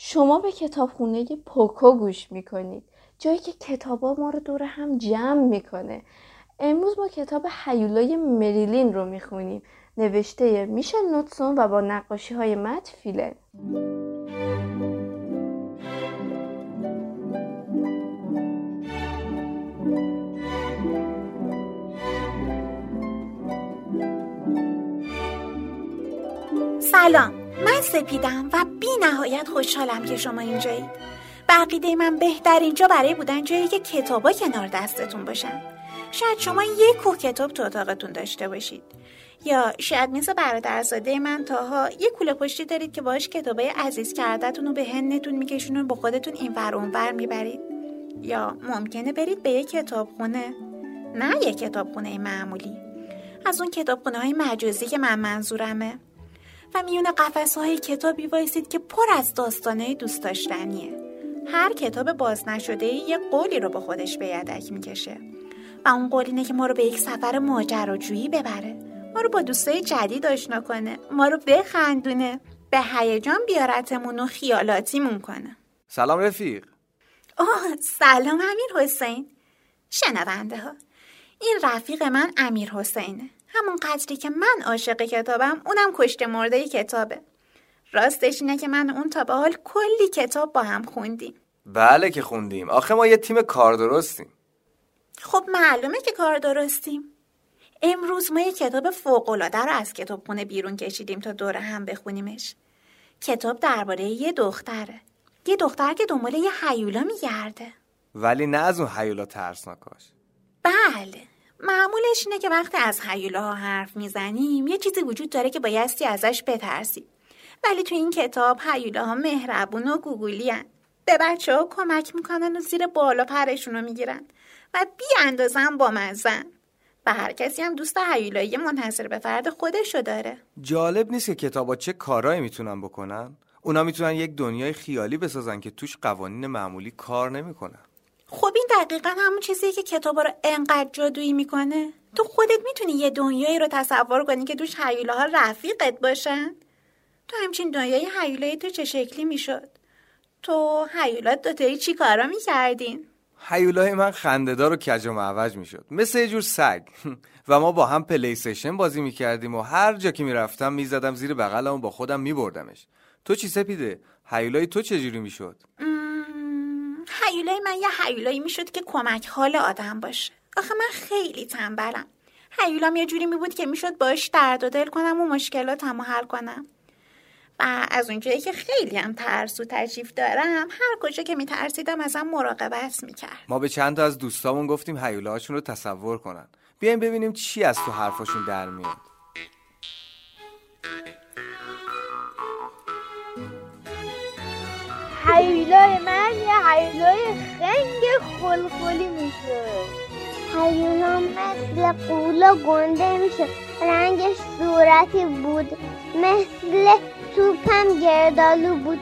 شما به کتابخونه پوکو گوش می‌کنید. جایی که کتابا ما رو دور هم جمع می‌کنه. امروز ما کتاب حیولای مریلین رو می‌خونیم. نوشته میشل نوتسون و با نقاشی های مت فیلن. سلام. من سپیدم و بی نهایت خوشحالم که شما اینجایید. بقیده من بهترین جا برای بودن جایی که کتابا کنار دستتون باشن. شاید شما یک کوه کتاب تو اتاقتون داشته باشید. یا شاید مثل برادرزاده من تاها یه کوله پشتی دارید که باش کتابای عزیز کردتون رو به هنتون میکشونون با خودتون این ور اونور می‌برید. یا ممکنه برید به یه کتابخونه. نه یه کتابخونه معمولی. از اون کتابخونه های مجازی که من منظورمه. و میون قفس های کتابی وایسید که پر از داستانه دوست داشتنیه. هر کتاب باز نشده یه قولی رو با خودش به یدک می‌کشه. و اون قول اینه که ما رو به یک سفر ماجراجویی ببره. ما رو با دوستای جدید آشنا کنه. ما رو بخندونه. به هیجان بیارتمون و خیالاتیمون کنه. سلام رفیق. آه سلام امیر حسین. شنونده ها. این رفیق من امیر حسینه. همون قدری که من عاشق کتابم اونم کشته مرده کتابه. راستش اینه که من اون تا به حال کلی کتاب با هم خوندیم. بله که خوندیم. آخه ما یه تیم کار درستیم. خب معلومه که کار درستیم. امروز ما یه کتاب فوقالعاده رو از کتابخونه بیرون کشیدیم تا دور هم بخونیمش. کتاب درباره یه دختره. یه دختر که دنبال یه حیولا میگرده. ولی نه از اون حیولا ترسناکاش بله. معمولش اینه که وقتی از حیولاها حرف می‌زنیم یه چیزی وجود داره که بایستی ازش بترسیم. ولی تو این کتاب ها مهربون و گوگولی هن. به بچه ها کمک می‌کنن و زیر بالا پرشون رو می‌گیرن و بی اندازن با مزن. و هر کسی هم دوست حیولایی منحصر به فرد خودشو داره. جالب نیست که کتابا چه کارایی می‌تونن بکنن. اونا می‌تونن یک دنیای خیالی بسازن که توش قوانین معمولی کار نمی‌کنن. خب این دقیقا همون چیزیه که کتابا رو انقدر جادویی می‌کنه. تو خودت می‌تونی یه دنیایی رو تصور کنی که توش ها رفیقت باشن؟ تو همچین دنیای حیولای تو چه شکلی می‌شد؟ تو حیولات دوتایی چی کارا می‌کردین؟ حیولای من خندهدار و کج و معوج می‌شد. مثل یه جور سگ. و ما با هم پلی سیشن بازی می‌کردیم و هر جا که می‌رفتم می‌زدم زیر بغلم و با خودم میبردمش. تو چی سپیده؟ هیولای تو چجوری می‌شد؟ هیولای من یه هیولایی می‌شد که کمک حال آدم باشه. آخه من خیلی تنبلم. هیولام یه جوری میبود که می‌شد باش درد و دل کنم و مشکلاتمو حل کنم. و از اونجایی که خیلی هم ترسو تشریف دارم هر کجا که میترسیدم ازم مراقبت می‌کرد. ما به چند تا از دوستامون گفتیم هیولاهاشون رو تصور کنن. بیایم ببینیم چی از تو حرفاشون در میاد. هیولای من یه هیولای خنگ خلخلی میشه. هیولا مثل قولا گنده میشه. رنگش صورتی بود. مثل توپم گردالو بود.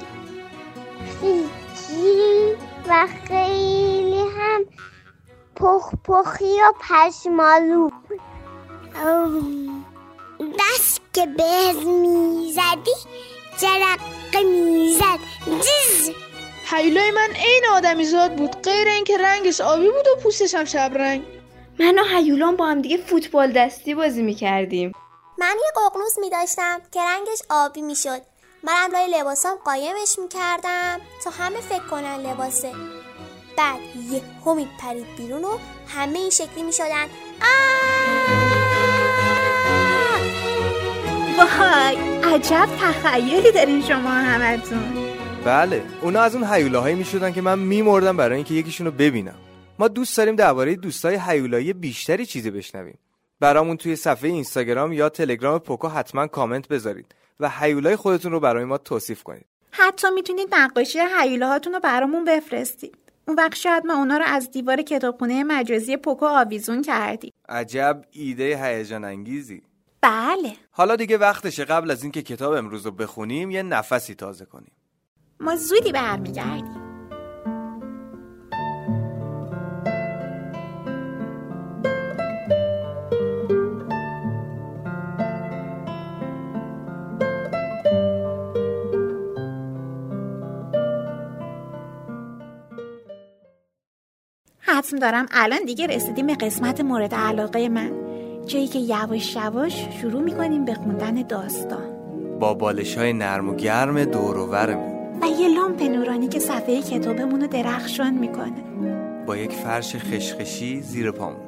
خیلی و خیلی هم پخ پخی و پشمالو دست که بهز می‌زدی جرق می‌زد جز. حیلای من عین آدمی زاد بود غیر اینکه رنگش آبی بود و پوستش هم شب رنگ. من و حیولان با هم دیگه فوتبال دستی بازی می‌کردیم. من یه ققنوس می داشتم که رنگش آبی می شد منم لای لباسام قایمش می کردم تا همه فکر کنن لباسه. بعد یه همید پرید بیرون و همه این شکلی می شدن وای عجب تخیلی دارین شما همتون. بله اونا از اون حیولاهایی می شدن که من میمردم برای اینکه یکیشونو ببینم. ما دوست داریم درباره دوستای حیولایی بیشتری چیزی بشنویم. برامون توی صفحه اینستاگرام یا تلگرام پوکو حتما کامنت بذارید و حیولای خودتون رو برای ما توصیف کنید. حتی می‌تونید نقاشی حیوله هاتون رو برامون بفرستید. اون وقت شاید ما اونا رو از دیوار کتابخونه مجازی پوکو آویزون کردیم. عجب ایده هیجان انگیزی. بله. حالا دیگه وقتشه قبل از اینکه کتاب امروز رو بخونیم یه نفسی تازه کنیم. ما زودی برمیگردیم حتم دارم الان دیگه رسیدیم به قسمت مورد علاقه من. جایی که یواش یواش شروع می‌کنیم به خوندن داستان. با بالش های نرم و گرم دور و یه لامپ نورانی که صفحه کتابمون رو درخشان می‌کنه. با یک فرش خشخشی زیر پامون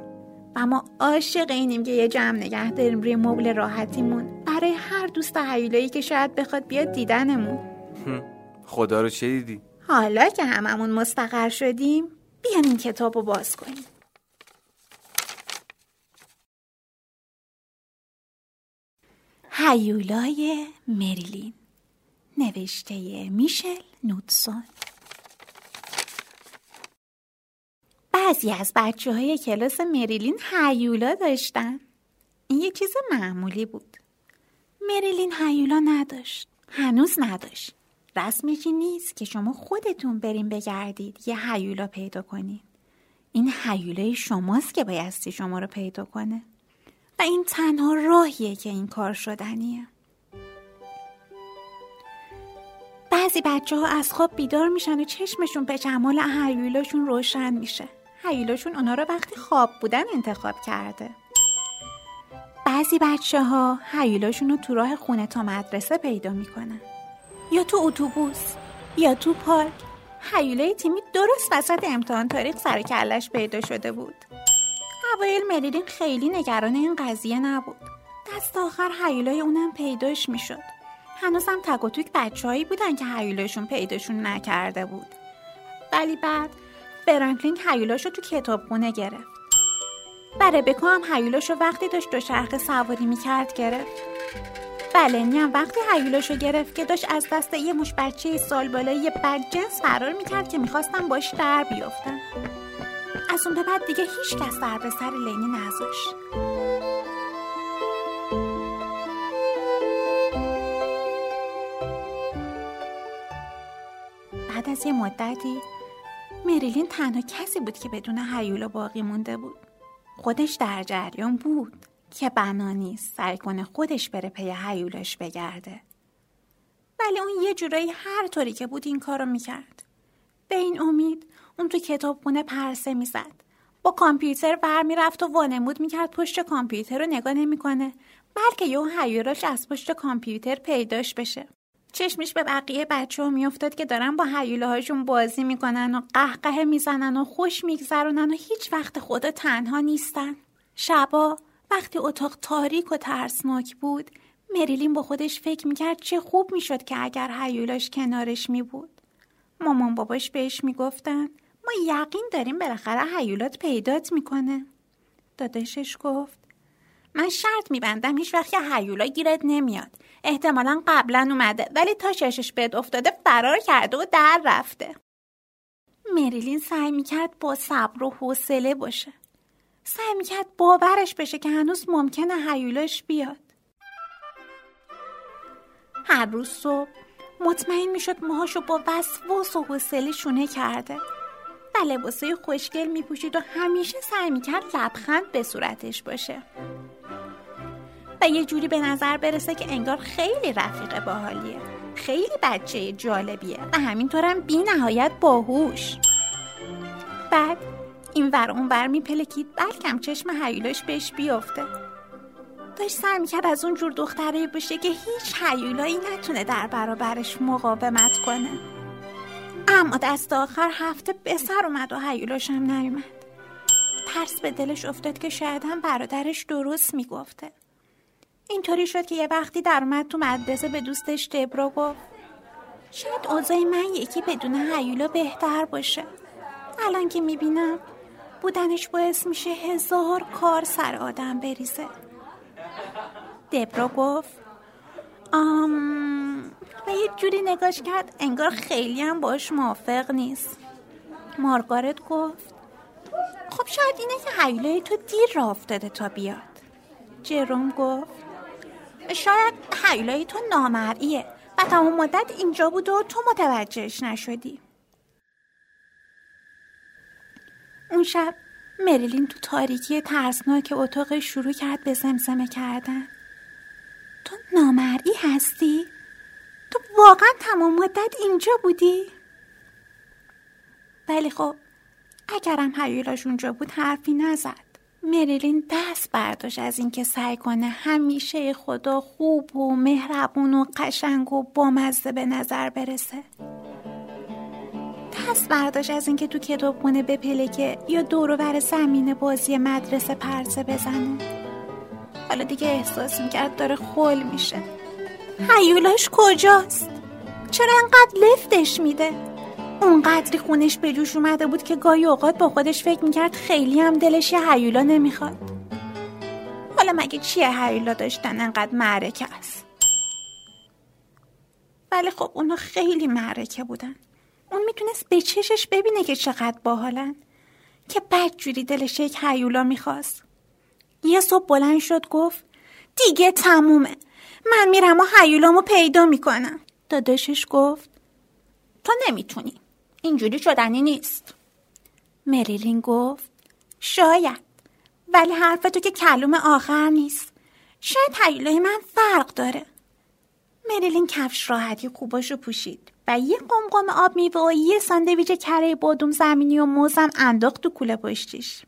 و ما عاشق اینیم که یه جمع نگه داریم روی مبل راحتیمون. برای هر دوست هیولایی که شاید بخواد بیاد دیدنمون. خدا رو چه دیدی؟ حالا که هممون مستقر شدیم بیان این کتاب رو باز کنیم. هیولای مریلین. نوشته میشل نوتسون بعضی از بچه های کلاس مریلین هیولا داشتن. این یه چیز معمولی بود. مریلین هیولا نداشت. هنوز نداشت. رسمش این نیست که شما خودتون بریم بگردید یه هیولا پیدا کنید این هیولای شماست که بایستی شما رو پیدا کنه. و این تنها راهیه که این کار شدنیه. بعضی بچه ها از خواب بیدار میشن و چشمشون به جمال هیولاشون روشن میشه. هیولاشون اونا رو وقتی خواب بودن انتخاب کرده. بعضی بچه ها هیولاشون رو تو راه خونه تا مدرسه پیدا می‌کنن. یا تو اتوبوس یا تو پارک. هیولای تیمی درست وسط امتحان تاریخ سر کلش پیدا شده بود. اوایل مریلین خیلی نگران این قضیه نبود. دست آخر هیولای اونم پیداش می‌شد. هنوزم تک و توک بچههایی بودن که هیولاشون پیداشون نکرده بود. ولی بعد فرانکلین هیولاشو تو کتابخونه گرفت. و ربکا هم هیولاشو وقتی داشت دو شرخ سواری می‌کرد گرفت. بلنی هم وقتی هیولاشو گرفت که داشت از دست یه مش بچه سال بالای بدجنس فرار می‌کرد که می‌خواستم باش در بیافتن. از اون به بعد دیگه هیچ کس در به سر لینی نذاشت. بعد از یه مدتی مریلین تنها کسی بود که بدون هیولا باقی مونده بود. خودش در جریان بود که بنا نیست سعی کنه خودش بره پی هیولاش بگرده. ولی اون یه جورایی هر طوری که بود این کارو می‌کرد. به این امید اون تو کتابخونه پرسه می‌زد. با کامپیوتر بر می‌رفت و وانمود می‌کرد پشت کامپیوتر رو نگاه نمی‌کنه. بلکه یه هیولاش از پشت کامپیوتر پیداش بشه. چشمش به بقیه بچه ها میافتاد که دارن با هیولاهاشون بازی می‌کنن و قهقه می‌زنن و خوش میگذرونن و هیچ وقت خدا تنها نیستن. شبا وقتی اتاق تاریک و ترسناک بود مریلین با خودش فکر می‌کرد چه خوب می‌شد که اگر هیولاش کنارش میبود. مامان باباش بهش می‌گفتن ما یقین داریم بالاخره هیولات پیدات می‌کنه. داداشش گفت من شرط میبندم هیچ وقت یه هیولا گیرت نمیاد. احتمالا قبلا اومده ولی تا ششش بهت افتاده فرار کرده و در رفته. مریلین سعی می‌کرد با صبر و حوصله باشه. سعی می‌کرد باورش بشه که هنوز ممکنه هیولاش بیاد. هر روز صبح مطمئن می‌شد موهاشو با وسواس و حوصله شونه کرده. لباسای خوشگل میپوشید و همیشه سعی می‌کرد لبخند به صورتش باشه. و یه جوری به نظر برسه که انگار خیلی رفیق باحالیه. خیلی بچه جالبیه و همینطورم بی نهایت باهوش. بعد این ور اون ور میپلکید بلکم چشم هیولاش بهش بیافته داشت سعی می‌کرد از اون جور دختره باشه که هیچ هیولایی نتونه در برابرش مقاومت کنه. اما دست آخر هفته به سر اومد و هیولاش هم نیومد. ترس به دلش افتاد که شاید هم برادرش درست می‌گفته. اینطوری شد که یه وقتی در اومد تو مدرسه به دوستش دبرا گفت شاید اوضاع من یکی بدون هیولا بهتر باشه. الان که می‌بینم بودنش باعث میشه هزار کار سر آدم بریزه. دبرا گفت آم و یه جوری نگاش کرد انگار خیلی هم باش موافق نیست. مارگارت گفت خب شاید اینه که حیله تو دیر را افتاده تا بیاد. جروم گفت شاید حیله تو نامرئیه و تمام مدت اینجا بود و تو متوجهش نشدی. اون شب مریلین تو تاریکی ترسناک اتاق شروع کرد به زمزمه کردن. تو نامرئی هستی؟ تو واقعا تمام مدت اینجا بودی؟ ولی خب اگرم هیولاش اونجا بود حرفی نزد مریلین دست برداشت از اینکه سعی کنه همیشه خدا خوب و مهربون و قشنگ و بامزه به نظر برسه دست برداشت از اینکه تو کتابخونه بپلکه یا دور بر زمین بازی مدرسه پرسه بزنه حالا دیگه احساس می‌کرد داره خول میشه. هیولاش کجاست؟ چرا انقدر لفتش میده؟ اونقدری خونش به جوش اومده بود که گاهی اوقات با خودش فکر می‌کرد خیلی هم دلش یه هیولا نمی‌خواد. حالا مگه چیه هیولا داشتن انقدر معرکه است؟ ولی خب اونا خیلی معرکه بودن. اون می‌تونست به چشش ببینه که چقدر باحالن. که بدجوری دلش یک هیولا می‌خواست. یه صبح بلند شد گفت دیگه تمومه. من میرم و هیولامو پیدا می‌کنم. داداشش گفت تو نمی‌تونی. اینجوری شدنی نیست. مریلین گفت شاید. ولی حرف تو که کلوم آخر نیست. شاید هیولای من فرق داره. مریلین کفش راحتی خوباشو پوشید و یه قمقم آب میوه و یه ساندویچ کره بادوم زمینی و موزم انداخت تو کوله پشتیش.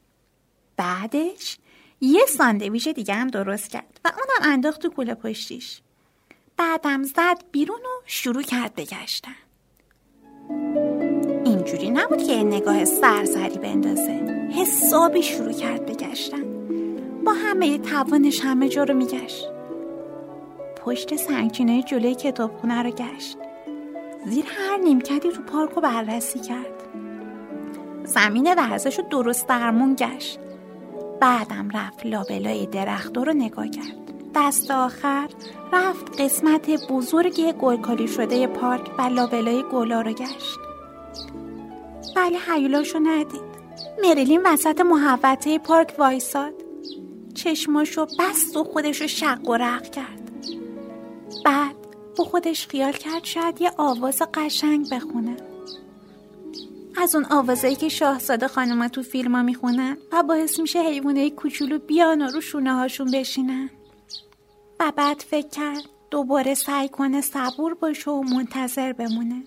بعدش یه ساندویچ دیگه هم درست کرد و اونم انداخت تو کوله پشتیش. بعدم زد بیرون و شروع کرد بگشتن. اینجوری نبود که نگاه سرسری بندازه. حسابی شروع کرد بگشتن. با همه توانش همه جا رو میگشت. پشت سنگچینه جلوی کتابخونه رو گشت. زیر هر نیمکتی تو پارک رو بررسی کرد. زمین ورزش رو درست درمون گشت. بعدم رفت لابلای درختو رو نگاه کرد. دست آخر رفت قسمت بزرگی گلکالی شده پارک و لابلای گلا رو گشت. ولی حیولاشو ندید. مریلین وسط محوطه پارک وایساد. چشماشو بست و خودشو شق و رق کرد. بعد با خودش خیال کرد شاید یه آواز قشنگ بخونه. از اون آوازایی که شاهزاده خانوما تو فیلم ها می‌خونن و باعث میشه حیوانه کوچولو بیان و رو شونه هاشون بشینن. و بعد فکر کرد دوباره سعی کنه صبور باشه و منتظر بمونه.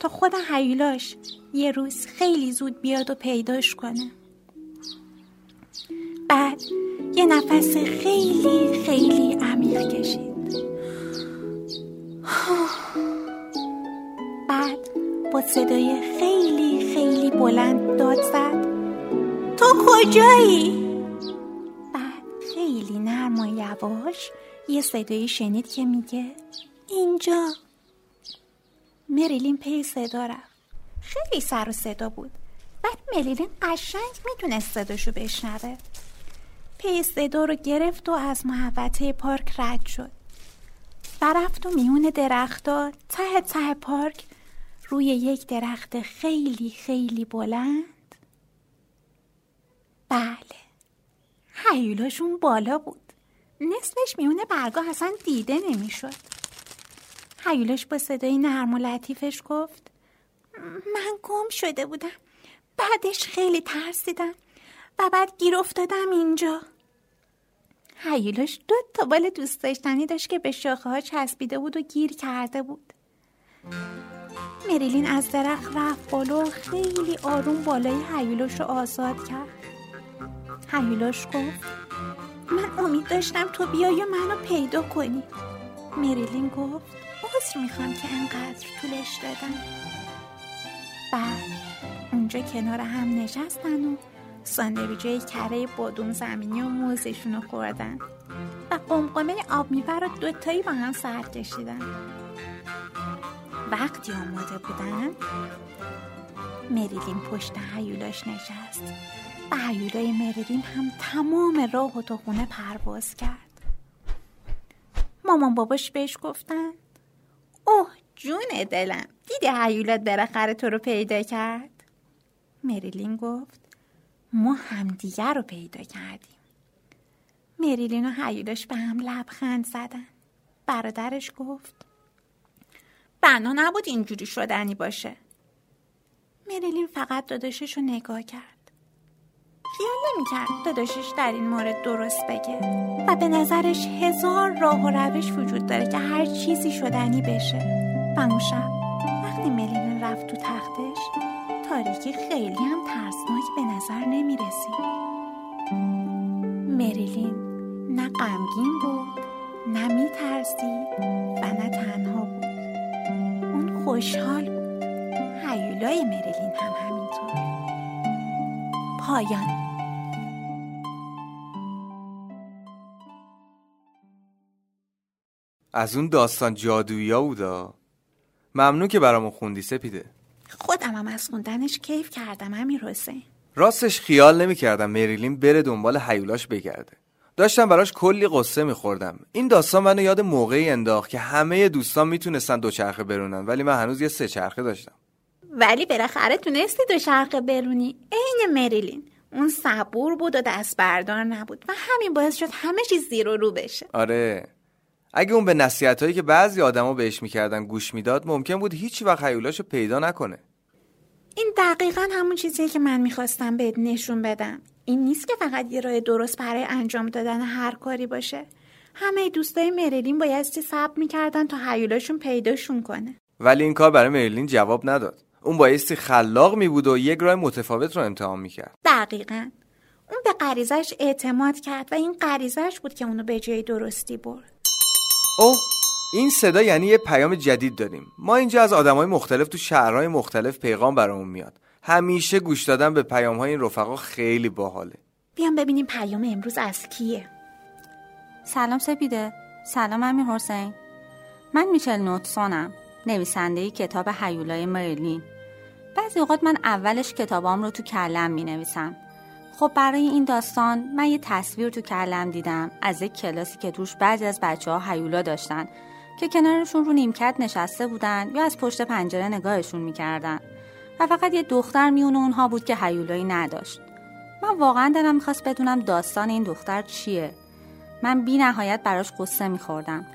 تا خود حیولاش یه روز خیلی زود بیاد و پیداش کنه. بعد یه نفس خیلی خیلی عمیق کشید. بعد با صدای خیلی کجایی؟ بعد خیلی نرم و یواش. یه صدایی شنید که میگه اینجا. مریلین پی صدا رفت. خیلی سر و صدا بود. بعد مریلین قشنگ می‌تونست صداشو بشنوه. پی صدا رو گرفت و از محوطه پارک رد شد. و رفت و میون درختها ته ته پارک روی یک درخت خیلی خیلی بلند. بله. حیولاشون بالا بود. نصفش میونه برگاه اصلا دیده نمی‌شد. حیولش با صدای نرم و لطیفش گفت من گم شده بودم. بعدش خیلی ترسیدم و بعد گیر افتادم اینجا. حیولش دو تا بال دوست داشتنی داشت که به شاخه ها چسبیده بود و گیر کرده بود. مریلین از درخت رفت بالا و خیلی آروم بالای حیولش رو آزاد کرد. حیولش گفت من امید داشتم تو بیای و منو پیدا کنی. مریلین گفت عذر می‌خوام که انقدر طولش دادم. بعد اونجا کنار هم نشستن و ساندویجای کره بادوم زمینی و موزشون رو خوردن و قمقمه آب میبر رو دوتایی با هم سر کشیدن. وقتی آماده بودن مریلین پشت هیولاش نشست. هیولای مریلین هم تمام راه و خونه پرواز کرد. مامان باباش بهش گفتن اوه جون دلم دیدی هیولات بالاخره تو رو پیدا کرد؟ مریلین گفت ما همدیگر رو پیدا کردیم. مریلین و هیولاش به هم لبخند زدن. برادرش گفت بنا نبود اینجوری شدنی باشه. مریلین فقط داداشش رو نگاه کرد. خیال نمی‌کرد. داداشش در این مورد درست بگه. و به نظرش هزار راه و روش وجود داره که هر چیزی شدنی بشه. و شب وقتی مریلین رفت تو تختش تاریکی خیلی هم ترسناک به نظر نمی رسید. مریلین نه غمگین بود نه می ترسید و نه تنها بود. اون خوشحال بود. هیولای مریلین هم همینطور. پایان. از اون داستان جادویی ها بودا؟ ممنون که برامون خوندی سپیده. خودم هم از خوندنش کیف کردم امیر حسین. راستش خیال نمی‌کردم مریلین بره دنبال حیولاش بگرده. داشتم براش کلی قصه میخوردم. این داستان منو یاد موقعی انداخت که همه دوستان می‌تونستن دوچرخه برونن ولی من هنوز یه سه چرخه داشتم. ولی بالاخره تونستی دوچرخه برونی. عین مریلین. اون صبور بود و دست بردار نبود و همین باعث شد همه چیز زیر و رو بشه. آره. اگه اون به نصیحت هایی که بعضی آدما بهش می‌کردن گوش می‌داد ممکن بود هیچ وقت حیولاشو پیدا نکنه. این دقیقا همون چیزیه که من می‌خواستم بهت نشون بدم. این نیست که فقط یه راه درست برای انجام دادن هر کاری باشه. همه دوستای مریلین بایستی صبر می‌کردن تا حیولاشون پیداشون کنه. ولی این کار برای مریلین جواب نداد. اون بایستی خلاق می بود و یک راه متفاوت رو امتحان می‌کرد. دقیقا. اون به غریزش اعتماد کرد و این غریزش بود که اونو به جای درستی برد. اوه این صدا یعنی یه پیام جدید داریم ما اینجا از آدمای مختلف تو شهرهای مختلف پیغام برامون میاد. همیشه گوش دادن به پیام های این رفقا خیلی باحاله. بیام ببینیم پیام امروز از کیه. سلام سپیده. سلام امیر حسین. من میشل نوتسونم. نویسنده کتاب حیولای مریلین بعضی اوقات من اولش کتابام رو تو کلم می نویسم خب برای این داستان من یه تصویر تو کلم دیدم از یک کلاسی که توش بعضی از بچه ها حیولا داشتن که کنارشون رو نیمکت نشسته بودن یا از پشت پنجره نگاهشون می‌کردن و فقط یه دختر میون اونها بود که حیولایی نداشت. من واقعا دلم می‌خواست بدونم داستان این دختر چیه. من بی نهایت براش قصه میخوردم.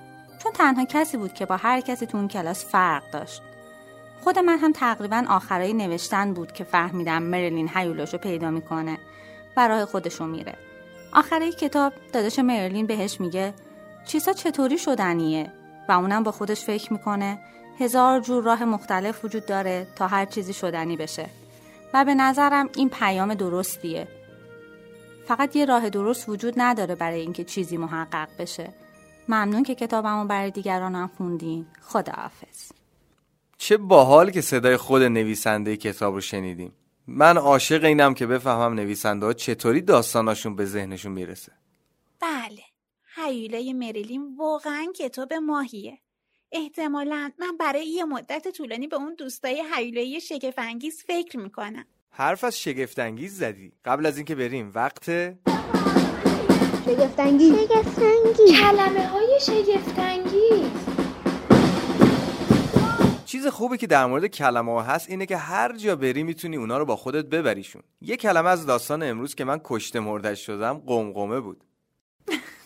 چون تنها کسی بود که با هر کسی تو اون کلاس فرق داشت. خود من هم تقریبا آخرای نوشتن بود که فهمیدم مرلین حیولاشو پیدا می‌کنه و راه خودشو میره. آخره کتاب داداش مرلین بهش میگه چیزا چطوری شدنیه؟ و اونم با خودش فکر می‌کنه هزار جور راه مختلف وجود داره تا هر چیزی شدنی بشه. و به نظرم این پیام درستیه. فقط یه راه درست وجود نداره برای اینکه چیزی محقق بشه. ممنون که کتابمو برای دیگرانم خوندین. خداحافظ. چه باحال که صدای خود نویسنده کتاب رو شنیدیم. من عاشق اینم که بفهمم نویسنده ها چطوری داستاناشون به ذهنشون می‌رسه. بله حیولای مریلین واقعا کتاب ماهیه. احتمالا من برای یه مدت طولانی به اون دوستای حیولایی شگفنگیز فکر می‌کنم. حرف از شگفتانگیز زدی. قبل از اینکه بریم وقت شگفتانگیز. شگفتانگیز. کلمه های شگفتانگیز. چیز خوبی که در مورد کلمه ها هست اینه که هر جا بری می‌تونی اونا رو با خودت ببریشون. یه کلمه از داستان امروز که من کشته مردش شدم قمقمه بود.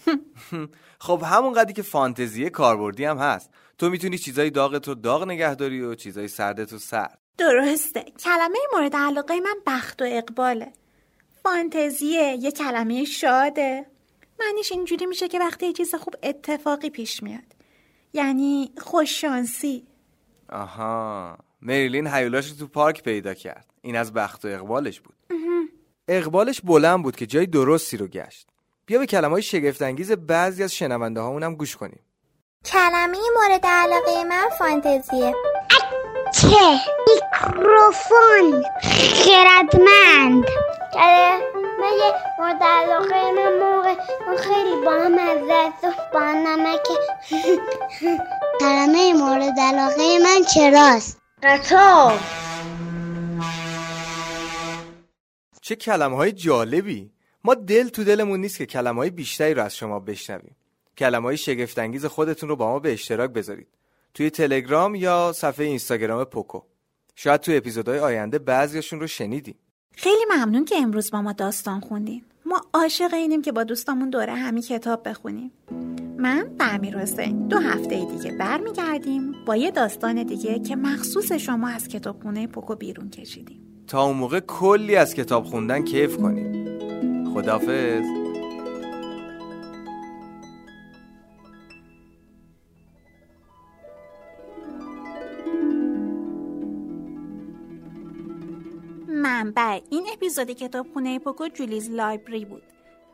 خب همون قدی که فانتزیه کاربردی هم هست. تو می‌تونی چیزای داغت رو داغ نگهداری و چیزای سردت رو سرد. درسته. کلمه مورد علاقه من بخت و اقباله. فانتزیه یه کلمه شاده. معنیش اینجوری میشه که وقتی یه چیز خوب اتفاقی پیش میاد. یعنی خوششانسی. آها. مریلین حیولاش رو تو پارک پیدا کرد. این از بخت و اقبالش بود. اقبالش بلند بود که جای درستی رو گشت. بیا به کلمه های شگفتانگیز بعضی از شنونده هامون گوش کنیم. کلمه مورد علاقه من فانتزیه. چه میکروفون. خردمند. کلمه مورد علاقه من موقع اون خیلی با هم از با نمک کلمه مورد علاقه من چراست قطار. چه کلمه های جالبی. ما دل تو دلمون نیست که کلمه های بیشتری رو از شما بشنویم. کلمه های شگفتانگیز خودتون رو با ما به اشتراک بذارید. توی تلگرام یا صفحه اینستاگرام پوکو. شاید توی اپیزودهای آینده بعضیاشون رو شنیدیم. خیلی ممنون که امروز با ما داستان خوندین. ما عاشق اینیم که با دوستامون دوره همی کتاب بخونیم. من و امیر حسین دو هفته دیگه برمیگردیم با یه داستان دیگه که مخصوص شما از کتابخونه پوکو بیرون کشیدیم. تا اون موقع کلی از کتاب خوندن کیف کنیم. خدافظ منبع این اپیزود کتاب خونه پوکو جولیز لایبری بود.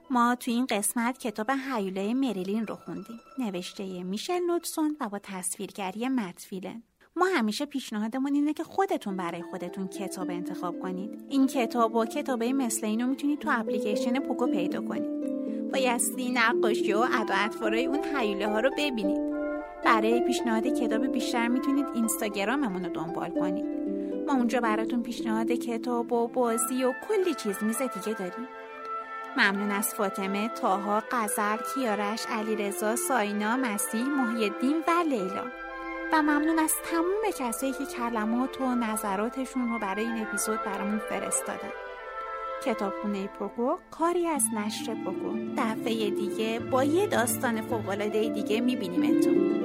ما تو این قسمت کتاب حیوله مریلین رو خوندیم. نوشته میشل نوتسون و با تصویرگری متفیلن ما همیشه پیشنهادمون اینه که خودتون برای خودتون کتاب انتخاب کنید. این کتاب و کتابه مثل اینو می‌تونید تو اپلیکیشن پوکو پیدا کنید. بایستی نقاشی و ادا اون حیوله ها رو ببینید. برای پیشنهاد کتاب بیشتر می‌تونید اینستاگراممون رو دنبال کنید. ما اونجا براتون پیشنهاد کتاب و بازی و کلی چیز میز دیگه داریم. ممنون از فاطمه، تاها، قزل، کیارش، علیرضا، ساینا، مسیح، محیدین و لیلا. و ممنون از تموم کسایی که کلمات و نظراتشون رو برای این اپیزود برامون فرستادن. کتابخونه پوکو کاری از نشر پوکو. دفعه دیگه با یه داستان فوقالعاده دیگه میبینیمتون.